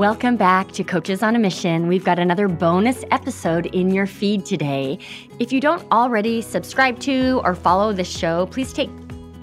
Welcome back to Coaches on a Mission. We've got another bonus episode in your feed today. If you don't already subscribe to or follow the show, please take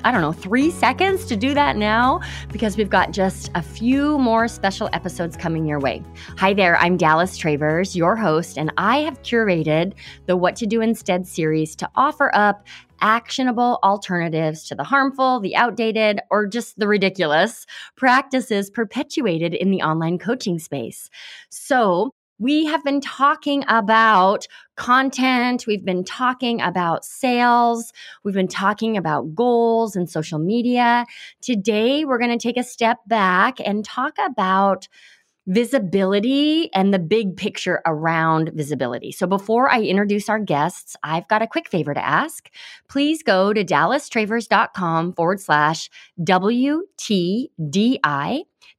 I don't know, three seconds to do that now because we've got just a few more special episodes coming your way. Hi there, I'm Dallas Travers, your host, and I have curated the What to Do Instead series to offer up actionable alternatives to the harmful, the outdated, or just the ridiculous practices perpetuated in the online coaching space. So, we have been talking about content. We've been talking about sales. We've been talking about goals and social media. Today, we're going to take a step back and talk about visibility and the big picture around visibility. So before I introduce our guests, I've got a quick favor to ask. Please go to dallastravers.com forward slash WTDI.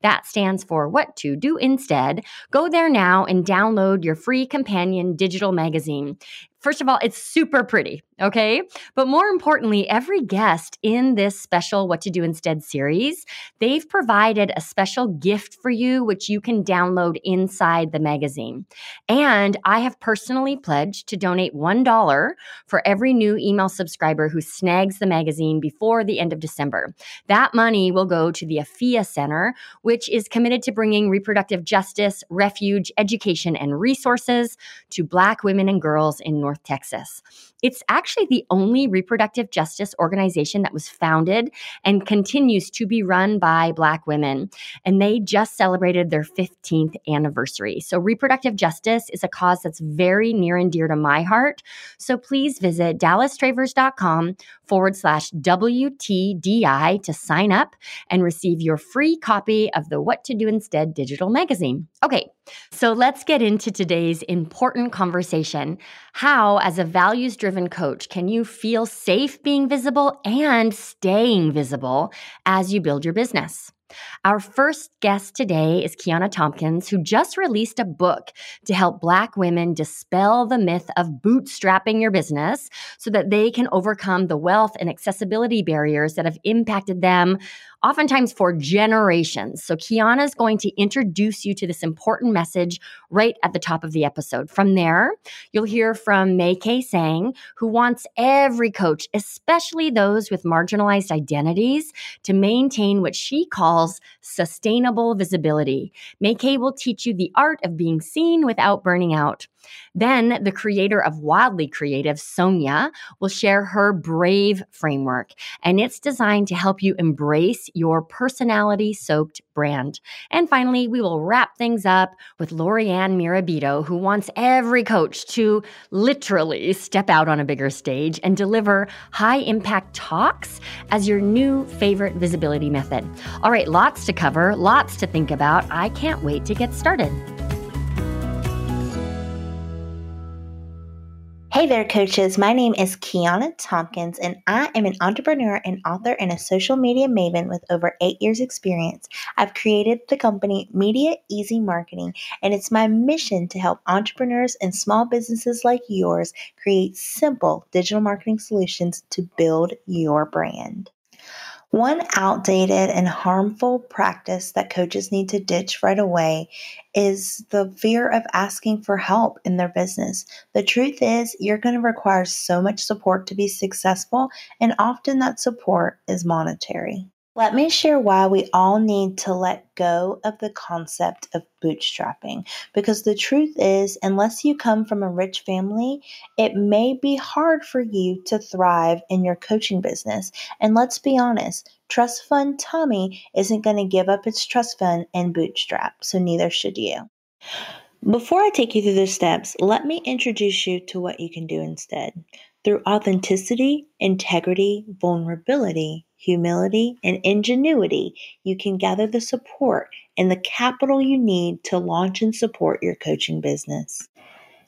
That stands for What to Do Instead. Go there now and download your free companion digital magazine. First of all, it's super pretty, okay? But more importantly, every guest in this special What to Do Instead series, they've provided a special gift for you, which you can download inside the magazine. And I have personally pledged to donate $1 for every new email subscriber who snags the magazine before the end of December. That money will go to the Afiya Center, which is committed to bringing reproductive justice, refuge, education, and resources to Black women and girls in North Texas. It's actually the only reproductive justice organization that was founded and continues to be run by Black women. And they just celebrated their 15th anniversary. So, reproductive justice is a cause that's very near and dear to my heart. So, please visit dallastravers.com forward slash WTDI to sign up and receive your free copy of the What to Do Instead digital magazine. Okay, so let's get into today's important conversation. How, as a values driven coach, can you feel safe being visible and staying visible as you build your business? Our first guest today is Qiana Tompkins, who just released a book to help Black women dispel the myth of bootstrapping your business so that they can overcome the wealth and accessibility barriers that have impacted them oftentimes for generations. So, Qiana is going to introduce you to this important message right at the top of the episode. From there, you'll hear from Mai-Kee Tsang, who wants every coach, especially those with marginalized identities, to maintain what she calls sustainable visibility. May Kay will teach you the art of being seen without burning out. Then the creator of Wildly Creating, Sonia, will share her Brave framework, and it's designed to help you embrace your personality soaked brand. And finally, we will wrap things up with Laurie-Ann Murabito, who wants every coach to literally step out on a bigger stage and deliver high impact talks as your new favorite visibility method. All right, lots to cover, lots to think about. I can't wait to get started. Hey there, coaches. My name is Qiana Tompkins, and I am an entrepreneur and author and a social media maven with over eight years' experience. I've created the company Media Easy Marketing, and it's my mission to help entrepreneurs and small businesses like yours create simple digital marketing solutions to build your brand. One outdated and harmful practice that coaches need to ditch right away is the fear of asking for help in their business. The truth is, you're going to require so much support to be successful, and often that support is monetary. Let me share why we all need to let go of the concept of bootstrapping. Because the truth is, unless you come from a rich family, it may be hard for you to thrive in your coaching business. And let's be honest, Trust Fund Tommy isn't going to give up its trust fund and bootstrap, so neither should you. Before I take you through the steps, let me introduce you to what you can do instead. Through authenticity, integrity, vulnerability, humility, and ingenuity, you can gather the support and the capital you need to launch and support your coaching business.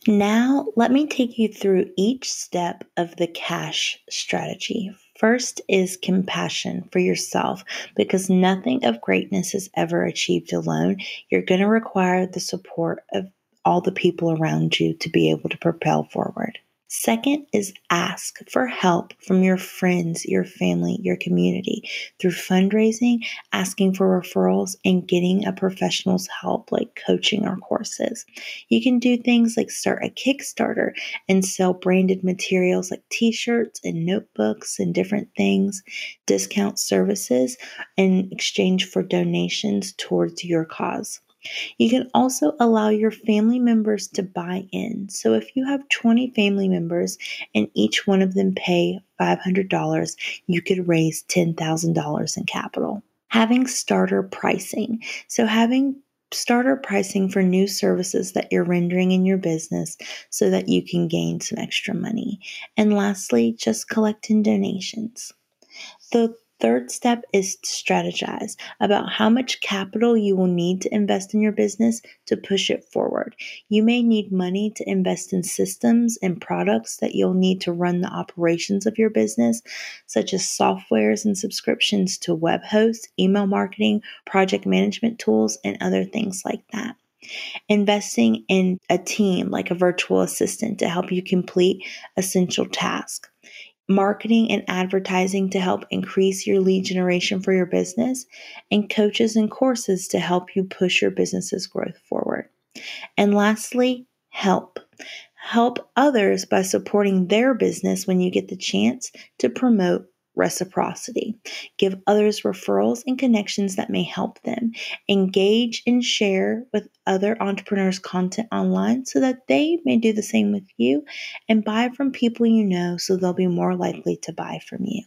Now, let me take you through each step of the cash strategy. First is compassion for yourself because nothing of greatness is ever achieved alone. You're going to require the support of all the people around you to be able to propel forward. Second is ask for help from your friends, your family, your community through fundraising, asking for referrals, and getting a professional's help like coaching or courses. You can do things like start a Kickstarter and sell branded materials like t shirts and notebooks and different things, discount services in exchange for donations towards your cause. You can also allow your family members to buy in. So if you have 20 family members and each one of them pay $500, you could raise $10,000 in capital. Having starter pricing. So having starter pricing for new services that you're rendering in your business so that you can gain some extra money. And lastly, just collecting donations. The Third step is to strategize about how much capital you will need to invest in your business to push it forward. You may need money to invest in systems and products that you'll need to run the operations of your business, such as softwares and subscriptions to web hosts, email marketing, project management tools, and other things like that investing in a team like a virtual assistant to help you complete essential tasks, marketing and advertising to help increase your lead generation for your business, and coaches and courses to help you push your business's growth forward. And lastly, help. Help others by supporting their business when you get the chance to promote reciprocity. Give others referrals and connections that may help them. Engage and share with other entrepreneurs' content online so that they may do the same with you and buy from people you know so they'll be more likely to buy from you.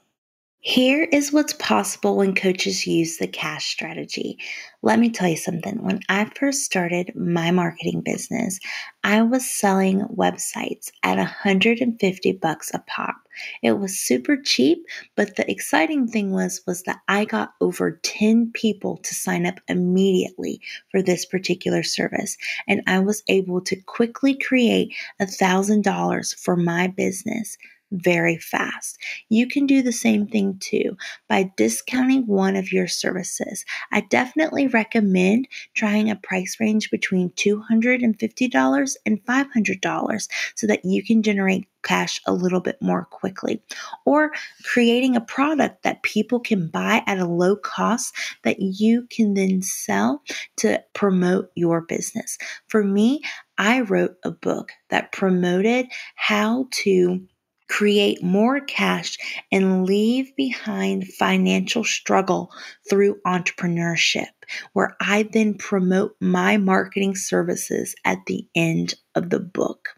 Here is what's possible when coaches use the cash strategy. Let me tell you something. When I first started my marketing business, I was selling websites at 150 bucks a pop. It was super cheap, but the exciting thing was was that I got over 10 people to sign up immediately for this particular service, and I was able to quickly create $1,000 for my business very fast. You can do the same thing too by discounting one of your services. I definitely recommend trying a price range between $250 and $500 so that you can generate cash a little bit more quickly. Or creating a product that people can buy at a low cost that you can then sell to promote your business. For me, I wrote a book that promoted how to create more cash, and leave behind financial struggle through entrepreneurship, where I then promote my marketing services at the end of the book.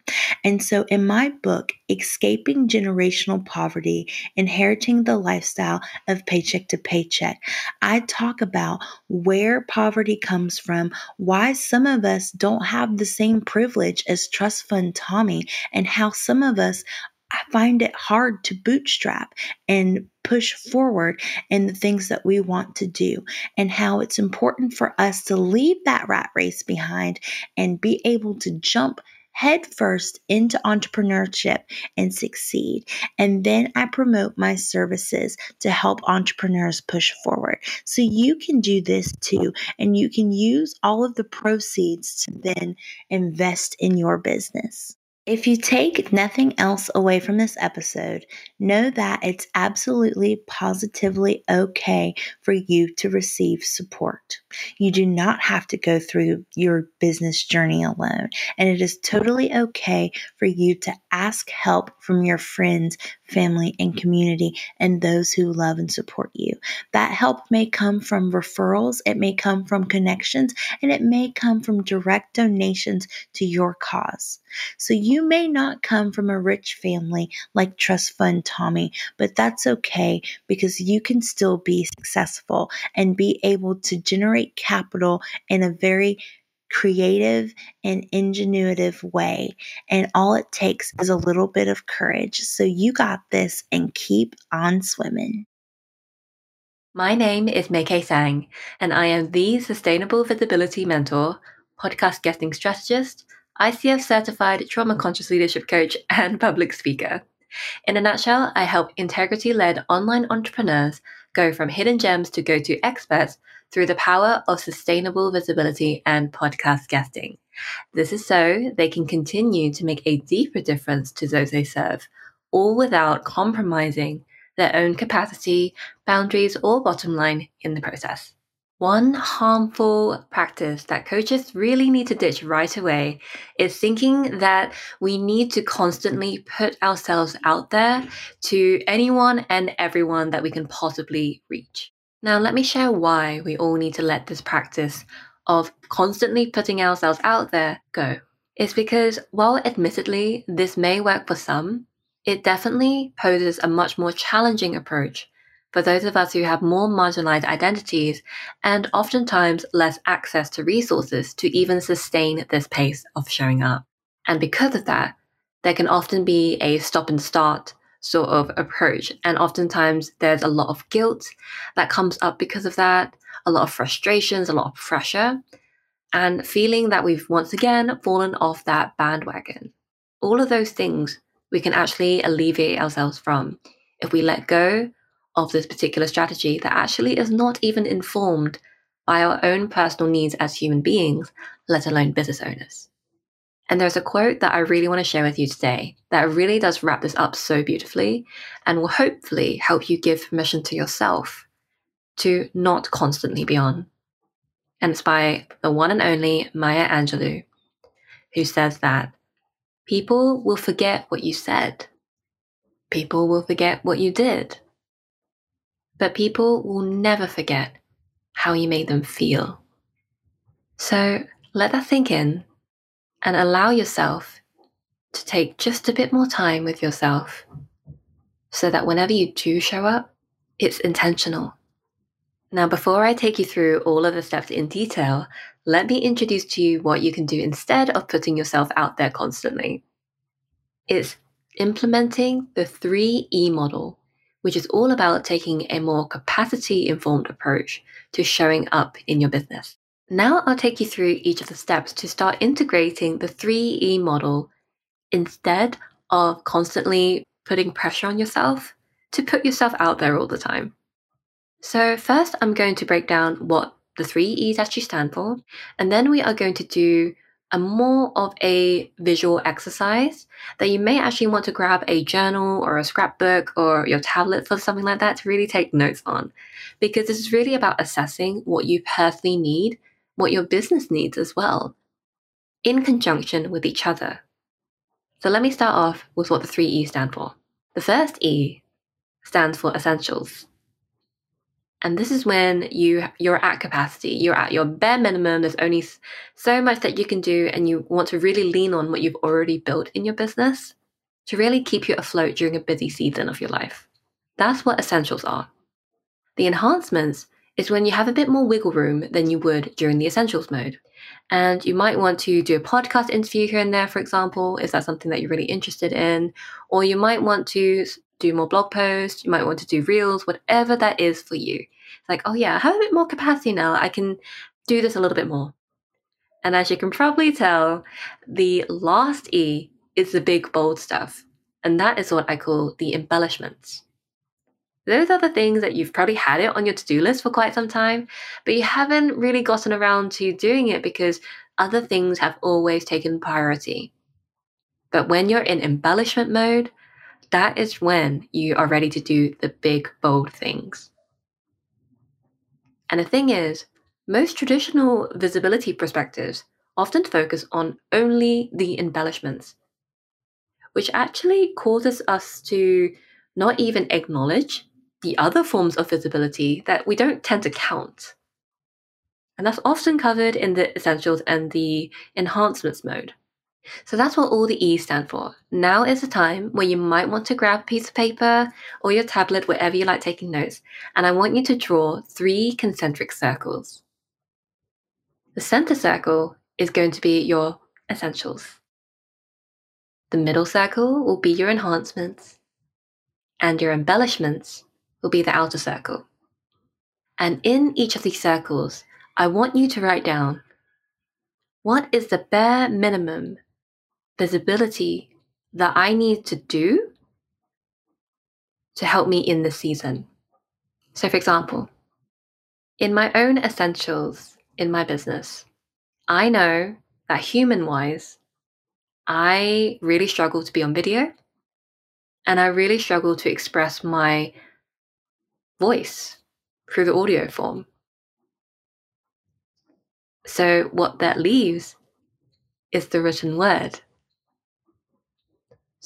And so, in my book, Escaping Generational Poverty, Inheriting the Lifestyle of Paycheck to Paycheck, I talk about where poverty comes from, why some of us don't have the same privilege as Trust Fund Tommy, and how some of us I find it hard to bootstrap and push forward in the things that we want to do, and how it's important for us to leave that rat race behind and be able to jump headfirst into entrepreneurship and succeed. And then I promote my services to help entrepreneurs push forward. So you can do this too, and you can use all of the proceeds to then invest in your business. If you take nothing else away from this episode, know that it's absolutely positively okay for you to receive support. You do not have to go through your business journey alone, and it is totally okay for you to ask help from your friends, family, and community and those who love and support you. That help may come from referrals, it may come from connections, and it may come from direct donations to your cause. So you may not come from a rich family like Trust Fund Tommy, but that's okay because you can still be successful and be able to generate capital in a very creative and ingenuitive way. And all it takes is a little bit of courage. So you got this and keep on swimming. My name is Mai-Kee Tsang, and I am the Sustainable Visibility Mentor, podcast guesting strategist, ICF certified trauma conscious leadership coach, and public speaker. In a nutshell, I help integrity led online entrepreneurs go from hidden gems to go to experts through the power of sustainable visibility and podcast guesting. This is so they can continue to make a deeper difference to those they serve, all without compromising their own capacity, boundaries, or bottom line in the process. One harmful practice that coaches really need to ditch right away is thinking that we need to constantly put ourselves out there to anyone and everyone that we can possibly reach. Now, let me share why we all need to let this practice of constantly putting ourselves out there go. It's because while admittedly this may work for some, it definitely poses a much more challenging approach for those of us who have more marginalized identities and oftentimes less access to resources to even sustain this pace of showing up. And because of that, there can often be a stop and start sort of approach. And oftentimes there's a lot of guilt that comes up because of that, a lot of frustrations, a lot of pressure, and feeling that we've once again fallen off that bandwagon. All of those things we can actually alleviate ourselves from if we let go of this particular strategy that actually is not even informed by our own personal needs as human beings, let alone business owners. And there's a quote that I really want to share with you today that really does wrap this up so beautifully and will hopefully help you give permission to yourself to not constantly be on. And it's by the one and only Maya Angelou, who says that people will forget what you said, people will forget what you did, but people will never forget how you made them feel. So let that sink in and allow yourself to take just a bit more time with yourself so that whenever you do show up, it's intentional. Now, before I take you through all of the steps in detail, let me introduce to you what you can do instead of putting yourself out there constantly. It's implementing the 3E model which is all about taking a more capacity informed approach to showing up in your business. Now I'll take you through each of the steps to start integrating the 3E model instead of constantly putting pressure on yourself to put yourself out there all the time. So, first, I'm going to break down what the three E's actually stand for, and then we are going to do a more of a visual exercise that you may actually want to grab a journal or a scrapbook or your tablet for something like that to really take notes on. Because this is really about assessing what you personally need, what your business needs as well, in conjunction with each other. So let me start off with what the three E's stand for. The first E stands for essentials. And this is when you you're at capacity, you're at your bare minimum. There's only so much that you can do, and you want to really lean on what you've already built in your business to really keep you afloat during a busy season of your life. That's what essentials are. The enhancements is when you have a bit more wiggle room than you would during the essentials mode. And you might want to do a podcast interview here and there, for example, is that something that you're really interested in? Or you might want to do more blog posts, you might want to do reels, whatever that is for you. Like, oh yeah, I have a bit more capacity now. I can do this a little bit more. And as you can probably tell, the last E is the big bold stuff. And that is what I call the embellishments. Those are the things that you've probably had it on your to do list for quite some time, but you haven't really gotten around to doing it because other things have always taken priority. But when you're in embellishment mode, that is when you are ready to do the big, bold things. And the thing is, most traditional visibility perspectives often focus on only the embellishments, which actually causes us to not even acknowledge the other forms of visibility that we don't tend to count. And that's often covered in the essentials and the enhancements mode. So that's what all the E's stand for. Now is the time where you might want to grab a piece of paper or your tablet, wherever you like taking notes, and I want you to draw three concentric circles. The center circle is going to be your essentials. The middle circle will be your enhancements, and your embellishments will be the outer circle. And in each of these circles, I want you to write down what is the bare minimum visibility that I need to do to help me in this season. So, for example, In my own essentials in my business, I know that human wise, I really struggle to be on video and I really struggle to express my voice through the audio form. So, what that leaves is the written word.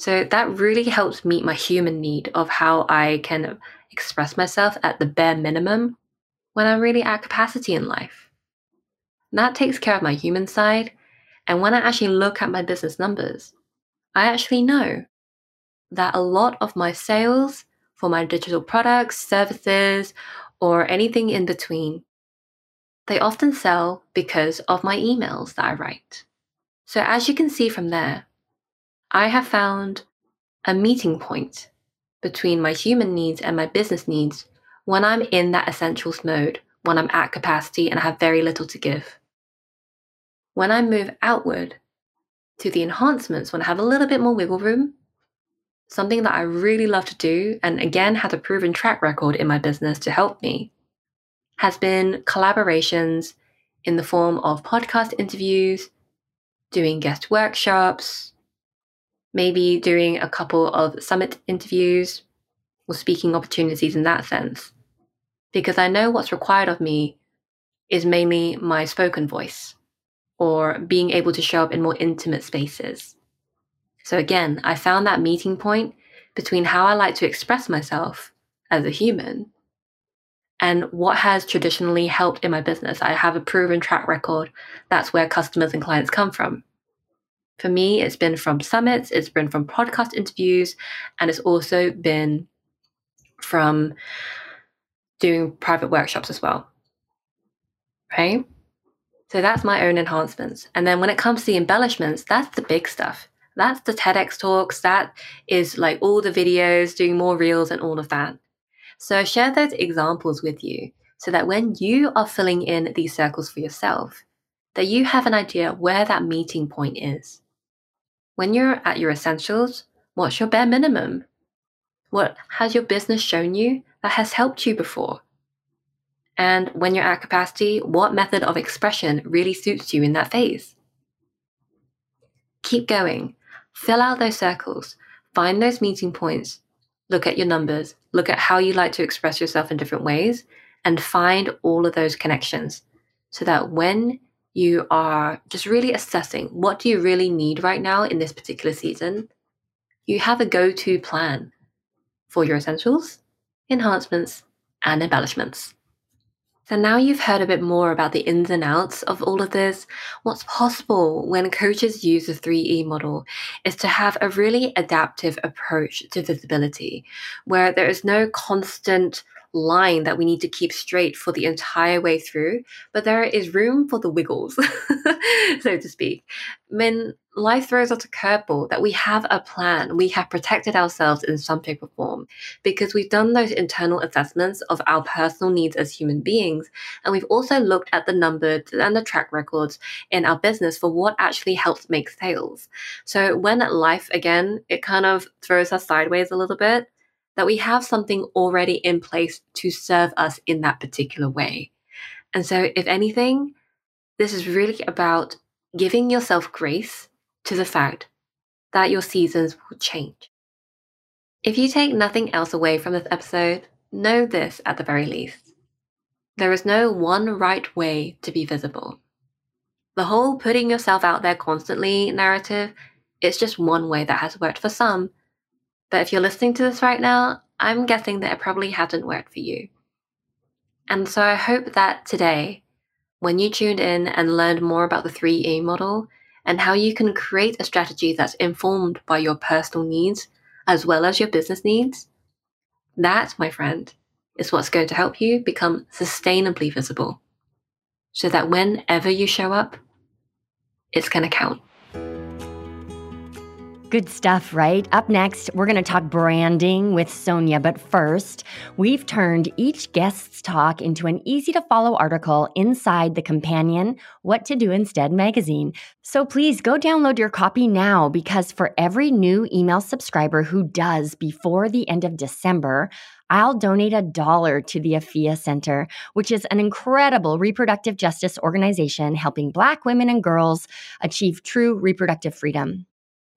So, that really helps meet my human need of how I can express myself at the bare minimum when I'm really at capacity in life. That takes care of my human side. And when I actually look at my business numbers, I actually know that a lot of my sales for my digital products, services, or anything in between, they often sell because of my emails that I write. So, as you can see from there, I have found a meeting point between my human needs and my business needs when I'm in that essentials mode, when I'm at capacity and I have very little to give. When I move outward to the enhancements, when I have a little bit more wiggle room, something that I really love to do, and again has a proven track record in my business to help me, has been collaborations in the form of podcast interviews, doing guest workshops, maybe doing a couple of summit interviews or speaking opportunities in that sense. Because I know what's required of me is mainly my spoken voice or being able to show up in more intimate spaces. So again, I found that meeting point between how I like to express myself as a human and what has traditionally helped in my business. I have a proven track record. That's where customers and clients come from. For me, it's been from summits, it's been from podcast interviews, and it's also been from doing private workshops as well. Right? So that's my own enhancements. And then when it comes to the embellishments, that's the big stuff. That's the TEDx talks. That is like all the videos, doing more reels and all of that. So I share those examples with you so that when you are filling in these circles for yourself, that you have an idea where that meeting point is. When you're at your essentials, what's your bare minimum? What has your business shown you that has helped you before? And when you're at capacity, what method of expression really suits you in that phase? Keep going. Fill out those circles. Find those meeting points. Look at your numbers. Look at how you like to express yourself in different ways and find all of those connections so that when you are just really assessing what do you really need right now in this particular season, you have a go-to plan for your essentials, enhancements, and embellishments. So now you've heard a bit more about the ins and outs of all of this. What's possible when coaches use the 3E model is to have a really adaptive approach to visibility, where there is no constant line that we need to keep straight for the entire way through, but there is room for the wiggles, so to speak. When life throws us a curveball, that we have a plan, we have protected ourselves in some shape or form because we've done those internal assessments of our personal needs as human beings. And we've also looked at the numbers and the track records in our business for what actually helps make sales. So when life, again, it kind of throws us sideways a little bit, that we have something already in place to serve us in that particular way. And so, if anything, this is really about giving yourself grace to the fact that your seasons will change. If you take nothing else away from this episode, know this at the very least. There is no one right way to be visible. The whole putting yourself out there constantly narrative is just one way that has worked for some but if you're listening to this right now, I'm guessing that it probably hasn't worked for you. And so I hope that today, when you tuned in and learned more about the 3E model and how you can create a strategy that's informed by your personal needs as well as your business needs, that, my friend, is what's going to help you become sustainably visible so that whenever you show up, it's going to count. Good stuff, right? Up next, we're going to talk branding with Sonia. But first, we've turned each guest's talk into an easy to follow article inside the companion What to Do Instead magazine. So please go download your copy now because for every new email subscriber who does before the end of December, I'll donate a dollar to the Afiya Center, which is an incredible reproductive justice organization helping Black women and girls achieve true reproductive freedom.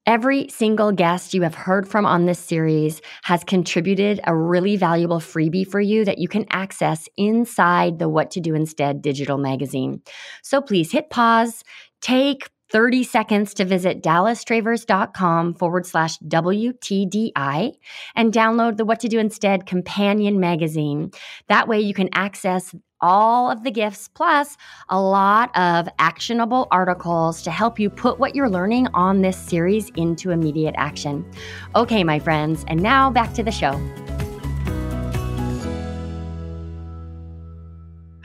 Every single guest you have heard from on this series has contributed a really valuable freebie for you that you can access inside the What to Do Instead digital magazine. So please hit pause, take 30 seconds to visit dallastravers.com forward slash WTDI and download the What to Do Instead companion magazine. That way you can access all of the gifts, plus a lot of actionable articles to help you put what you're learning on this series into immediate action. Okay, my friends, and now back to the show.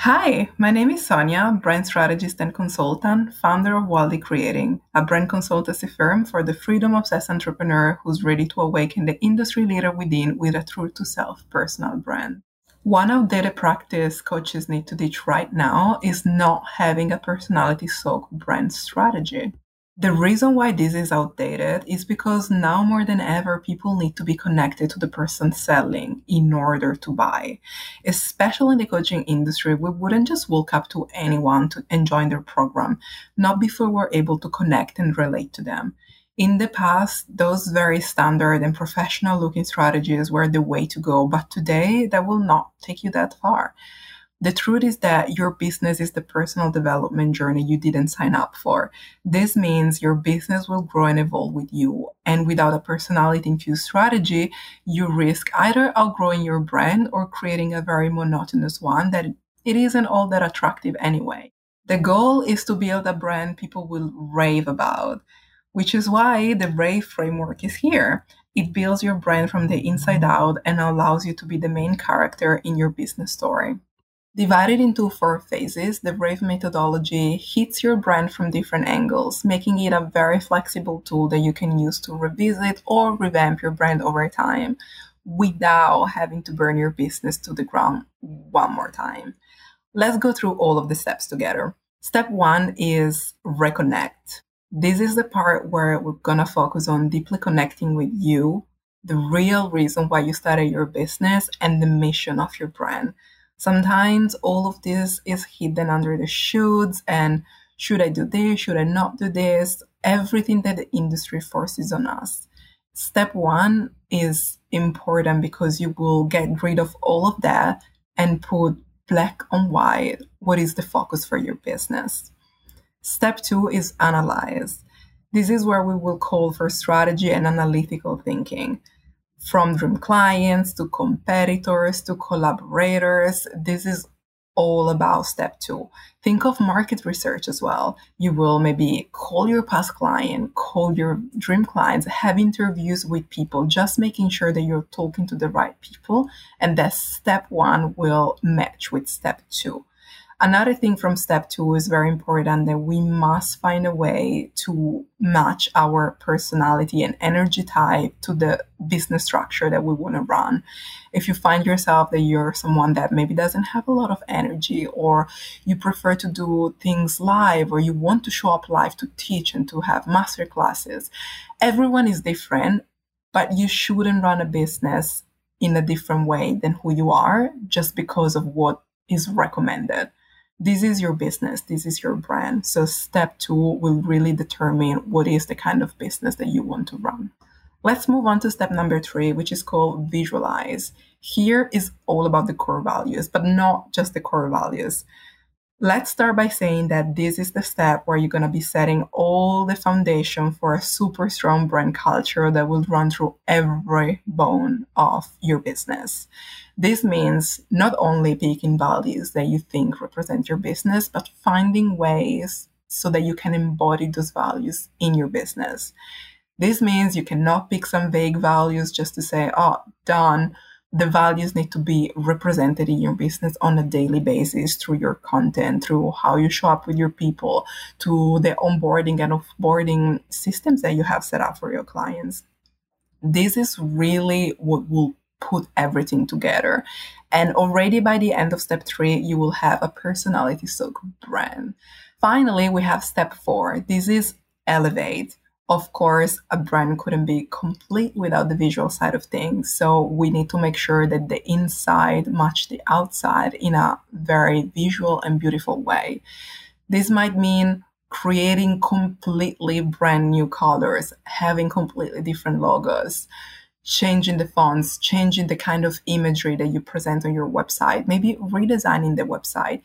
Hi, my name is Sonia, brand strategist and consultant, founder of Wildly Creating, a brand consultancy firm for the freedom obsessed entrepreneur who's ready to awaken the industry leader within with a true to self personal brand. One of outdated practice coaches need to teach right now is not having a personality soaked brand strategy. The reason why this is outdated is because now more than ever, people need to be connected to the person selling in order to buy. Especially in the coaching industry, we wouldn't just walk up to anyone to join their program, not before we're able to connect and relate to them in the past, those very standard and professional looking strategies were the way to go, but today that will not take you that far. The truth is that your business is the personal development journey you didn't sign up for. This means your business will grow and evolve with you. And without a personality infused strategy, you risk either outgrowing your brand or creating a very monotonous one that it isn't all that attractive anyway. The goal is to build a brand people will rave about which is why the Brave framework is here. It builds your brand from the inside out and allows you to be the main character in your business story. Divided into four phases, the Brave methodology hits your brand from different angles, making it a very flexible tool that you can use to revisit or revamp your brand over time without having to burn your business to the ground one more time. Let's go through all of the steps together. Step one is reconnect. This is the part where we're going to focus on deeply connecting with you, the real reason why you started your business, and the mission of your brand. Sometimes all of this is hidden under the shoulds and should I do this? Should I not do this? Everything that the industry forces on us. Step one is important because you will get rid of all of that and put black on white what is the focus for your business. Step two is analyze. This is where we will call for strategy and analytical thinking. From dream clients to competitors to collaborators, this is all about step two. Think of market research as well. You will maybe call your past client, call your dream clients, have interviews with people, just making sure that you're talking to the right people. And that step one will match with step two. Another thing from step two is very important that we must find a way to match our personality and energy type to the business structure that we want to run. If you find yourself that you're someone that maybe doesn't have a lot of energy, or you prefer to do things live, or you want to show up live to teach and to have master classes, everyone is different, but you shouldn't run a business in a different way than who you are just because of what is recommended this is your business, this is your brand. So, step two will really determine what is the kind of business that you want to run. Let's move on to step number three, which is called visualize. Here is all about the core values, but not just the core values. Let's start by saying that this is the step where you're going to be setting all the foundation for a super strong brand culture that will run through every bone of your business. This means not only picking values that you think represent your business, but finding ways so that you can embody those values in your business. This means you cannot pick some vague values just to say, oh, done the values need to be represented in your business on a daily basis through your content, through how you show up with your people, to the onboarding and offboarding systems that you have set up for your clients. This is really what will put everything together. And already by the end of step three, you will have a personality silk brand. Finally, we have step four. This is elevate of course, a brand couldn't be complete without the visual side of things. So we need to make sure that the inside match the outside in a very visual and beautiful way. This might mean creating completely brand new colors, having completely different logos, changing the fonts, changing the kind of imagery that you present on your website, maybe redesigning the website.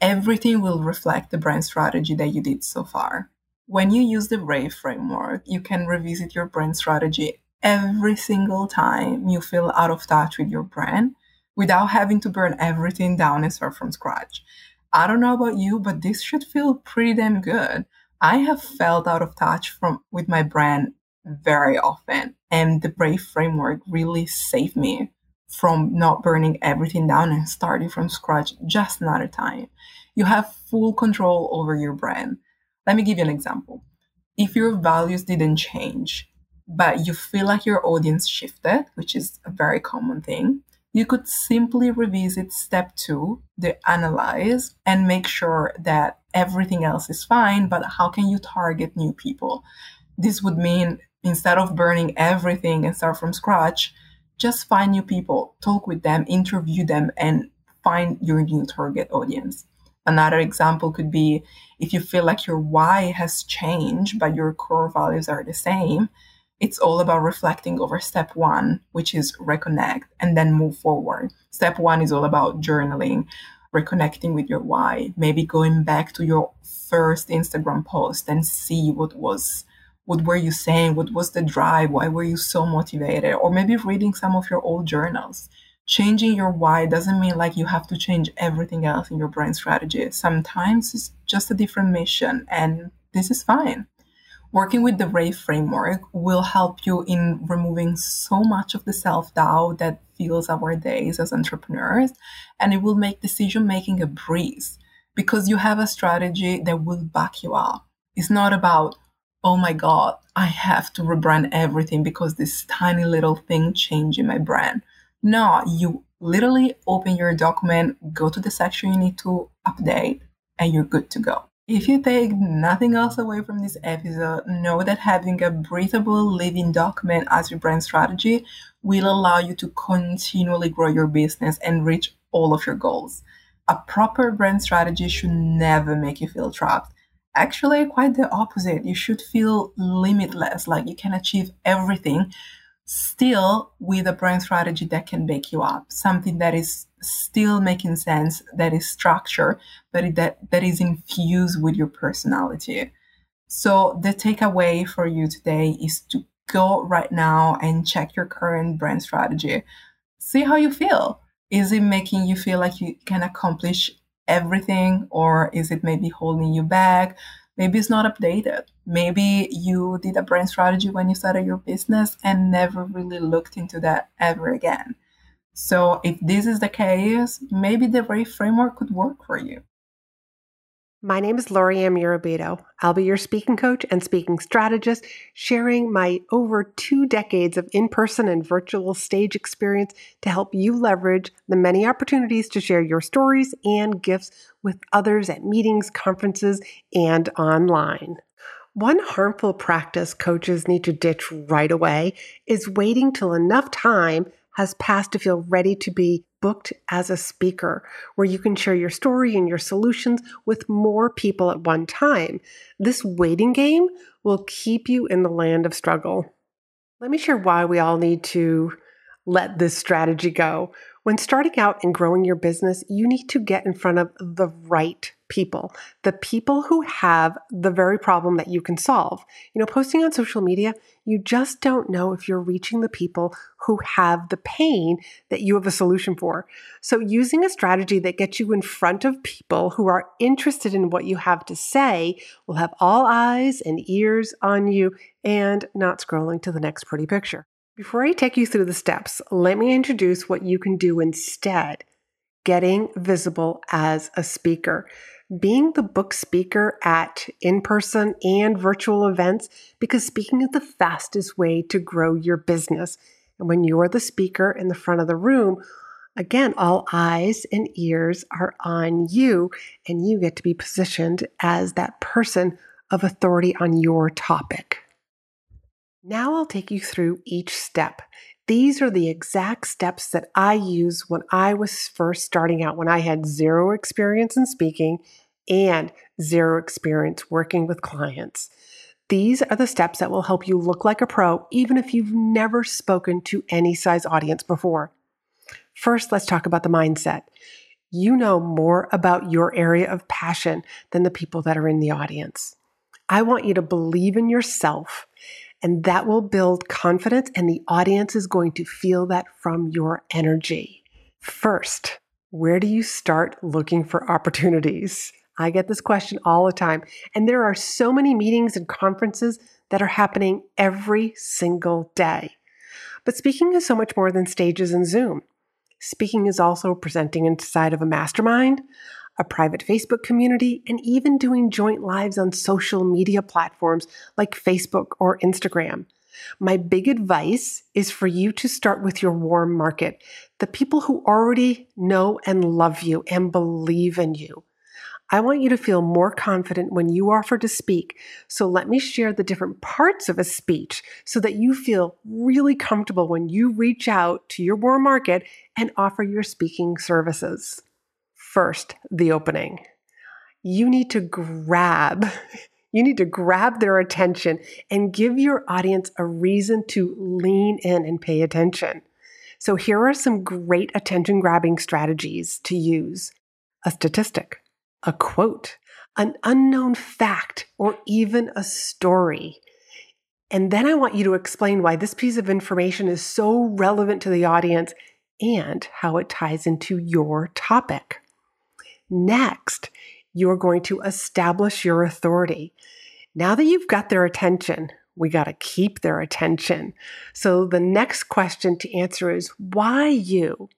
Everything will reflect the brand strategy that you did so far. When you use the RAVE framework, you can revisit your brand strategy every single time you feel out of touch with your brand without having to burn everything down and start from scratch. I don't know about you, but this should feel pretty damn good. I have felt out of touch from with my brand very often, and the Brave framework really saved me from not burning everything down and starting from scratch just another time. You have full control over your brand. Let me give you an example. If your values didn't change, but you feel like your audience shifted, which is a very common thing, you could simply revisit step two, the analyze, and make sure that everything else is fine, but how can you target new people? This would mean instead of burning everything and start from scratch, just find new people, talk with them, interview them, and find your new target audience. Another example could be if you feel like your why has changed, but your core values are the same, it's all about reflecting over step one, which is reconnect and then move forward. Step one is all about journaling, reconnecting with your why, maybe going back to your first Instagram post and see what was what were you saying what was the drive why were you so motivated or maybe reading some of your old journals changing your why doesn't mean like you have to change everything else in your brand strategy. Sometimes it's just a different mission, and this is fine. Working with the RAVE framework will help you in removing so much of the self doubt that fills our days as entrepreneurs, and it will make decision making a breeze because you have a strategy that will back you up. It's not about, oh my God, I have to rebrand everything because this tiny little thing changed in my brand. No, you literally open your document, go to the section you need to update, and you're good to go. If you take nothing else away from this episode, know that having a breathable living document as your brand strategy will allow you to continually grow your business and reach all of your goals. A proper brand strategy should never make you feel trapped. Actually, quite the opposite. You should feel limitless, like you can achieve everything still with a brand strategy that can bake you up, something that is still making sense, that is structured, but that, that is infused with your personality. So the takeaway for you today is to go right now and check your current brand strategy. See how you feel. Is it making you feel like you can accomplish everything or is it maybe holding you back? Maybe it's not updated. Maybe you did a brand strategy when you started your business and never really looked into that ever again. So, if this is the case, maybe the RAVE framework could work for you. My name is Laurie-Ann Murabito. I'll be your speaking coach and speaking strategist, sharing my over two decades of in person and virtual stage experience to help you leverage the many opportunities to share your stories and gifts with others at meetings, conferences, and online. One harmful practice coaches need to ditch right away is waiting till enough time has passed to feel ready to be booked as a speaker, where you can share your story and your solutions with more people at one time. This waiting game will keep you in the land of struggle. Let me share why we all need to let this strategy go. When starting out and growing your business, you need to get in front of the right people, the people who have the very problem that you can solve. You know, posting on social media, you just don't know if you're reaching the people who have the pain that you have a solution for. So, using a strategy that gets you in front of people who are interested in what you have to say will have all eyes and ears on you and not scrolling to the next pretty picture. Before I take you through the steps, let me introduce what you can do instead getting visible as a speaker. Being the book speaker at in person and virtual events, because speaking is the fastest way to grow your business. And when you're the speaker in the front of the room, again, all eyes and ears are on you, and you get to be positioned as that person of authority on your topic. Now I'll take you through each step. These are the exact steps that I used when I was first starting out, when I had zero experience in speaking and zero experience working with clients. These are the steps that will help you look like a pro, even if you've never spoken to any size audience before. First, let's talk about the mindset. You know more about your area of passion than the people that are in the audience. I want you to believe in yourself and that will build confidence, and the audience is going to feel that from your energy. First, where do you start looking for opportunities? I get this question all the time. And there are so many meetings and conferences that are happening every single day. But speaking is so much more than stages and Zoom. Speaking is also presenting inside of a mastermind, a private Facebook community, and even doing joint lives on social media platforms like Facebook or Instagram. My big advice is for you to start with your warm market, the people who already know and love you and believe in you. I want you to feel more confident when you offer to speak. So let me share the different parts of a speech so that you feel really comfortable when you reach out to your warm market and offer your speaking services. First, the opening. You need to grab, you need to grab their attention and give your audience a reason to lean in and pay attention. So, here are some great attention grabbing strategies to use a statistic, a quote, an unknown fact, or even a story. And then I want you to explain why this piece of information is so relevant to the audience and how it ties into your topic. Next, you're going to establish your authority. Now that you've got their attention, we got to keep their attention. So the next question to answer is why you?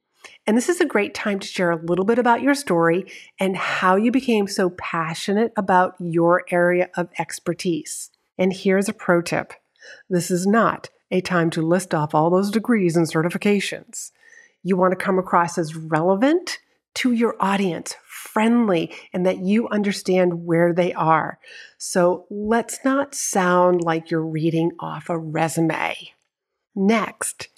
And this is a great time to share a little bit about your story and how you became so passionate about your area of expertise. And here's a pro tip this is not a time to list off all those degrees and certifications. You want to come across as relevant to your audience, friendly, and that you understand where they are. So let's not sound like you're reading off a resume. Next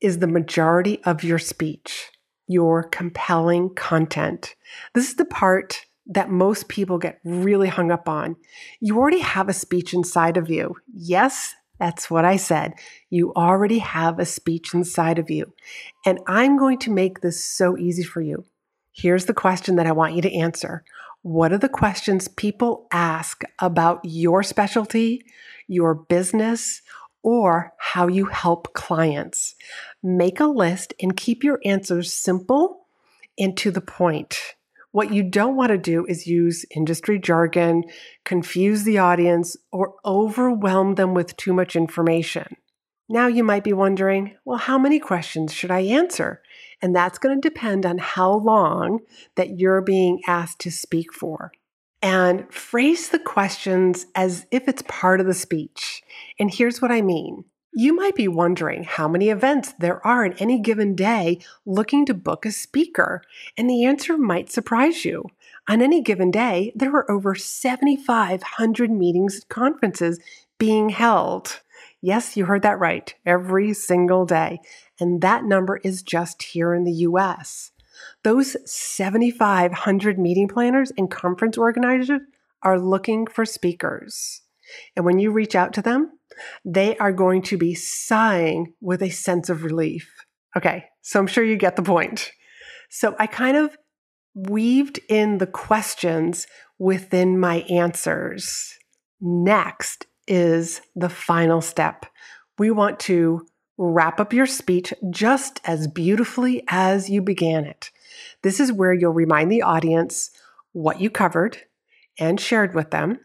is the majority of your speech, your compelling content. This is the part that most people get really hung up on. You already have a speech inside of you. Yes, that's what I said. You already have a speech inside of you. And I'm going to make this so easy for you. Here's the question that I want you to answer. What are the questions people ask about your specialty, your business, or how you help clients? Make a list and keep your answers simple and to the point. What you don't want to do is use industry jargon, confuse the audience, or overwhelm them with too much information. Now you might be wondering, well, how many questions should I answer? And that's going to depend on how long that you're being asked to speak for. And phrase the questions as if it's part of the speech. And here's what I mean. You might be wondering how many events there are in any given day looking to book a speaker, and the answer might surprise you. On any given day, there are over 7,500 meetings and conferences being held. Yes, you heard that right, every single day. And that number is just here in the US. Those 7,500 meeting planners and conference organizers are looking for speakers. And when you reach out to them, they are going to be sighing with a sense of relief. Okay, so I'm sure you get the point. So I kind of weaved in the questions within my answers. Next is the final step. We want to wrap up your speech just as beautifully as you began it. This is where you'll remind the audience what you covered and shared with them.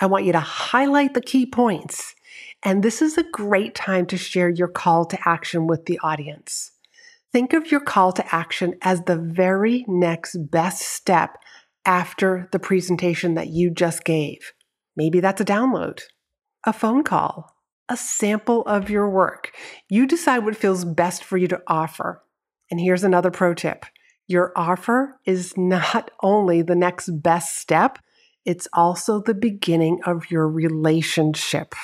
I want you to highlight the key points And this is a great time to share your call to action with the audience. Think of your call to action as the very next best step after the presentation that you just gave. Maybe that's a download, a phone call, a sample of your work. You decide what feels best for you to offer. And here's another pro tip your offer is not only the next best step, it's also the beginning of your relationship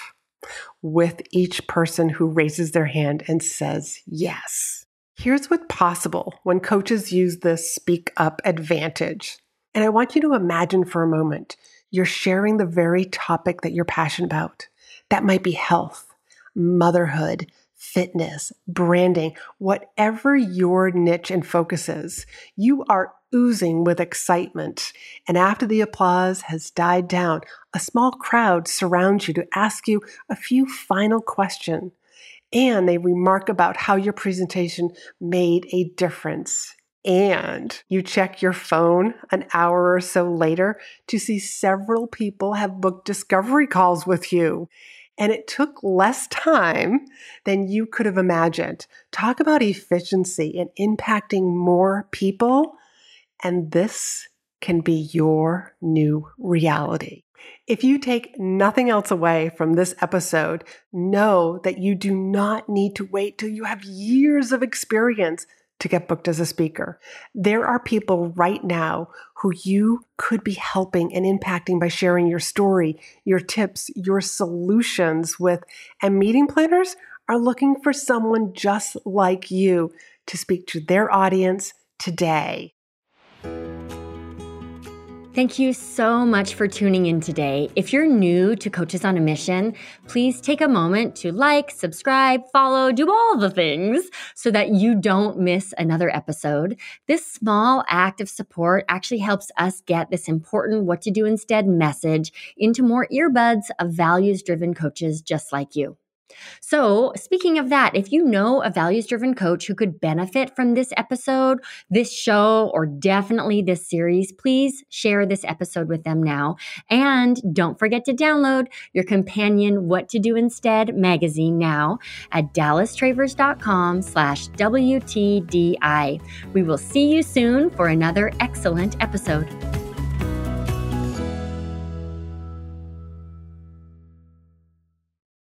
with each person who raises their hand and says yes. Here's what's possible when coaches use this speak up advantage. And I want you to imagine for a moment you're sharing the very topic that you're passionate about. That might be health, motherhood, fitness, branding, whatever your niche and focus is. You are oozing with excitement. And after the applause has died down, a small crowd surrounds you to ask you a few final questions. And they remark about how your presentation made a difference. And you check your phone an hour or so later to see several people have booked discovery calls with you. And it took less time than you could have imagined. Talk about efficiency and impacting more people and this can be your new reality. If you take nothing else away from this episode, know that you do not need to wait till you have years of experience to get booked as a speaker. There are people right now who you could be helping and impacting by sharing your story, your tips, your solutions with, and meeting planners are looking for someone just like you to speak to their audience today. Thank you so much for tuning in today. If you're new to Coaches on a Mission, please take a moment to like, subscribe, follow, do all the things so that you don't miss another episode. This small act of support actually helps us get this important what to do instead message into more earbuds of values driven coaches just like you. So, speaking of that, if you know a values driven coach who could benefit from this episode, this show, or definitely this series, please share this episode with them now. And don't forget to download your companion What to Do Instead magazine now at dallastravers.com slash WTDI. We will see you soon for another excellent episode.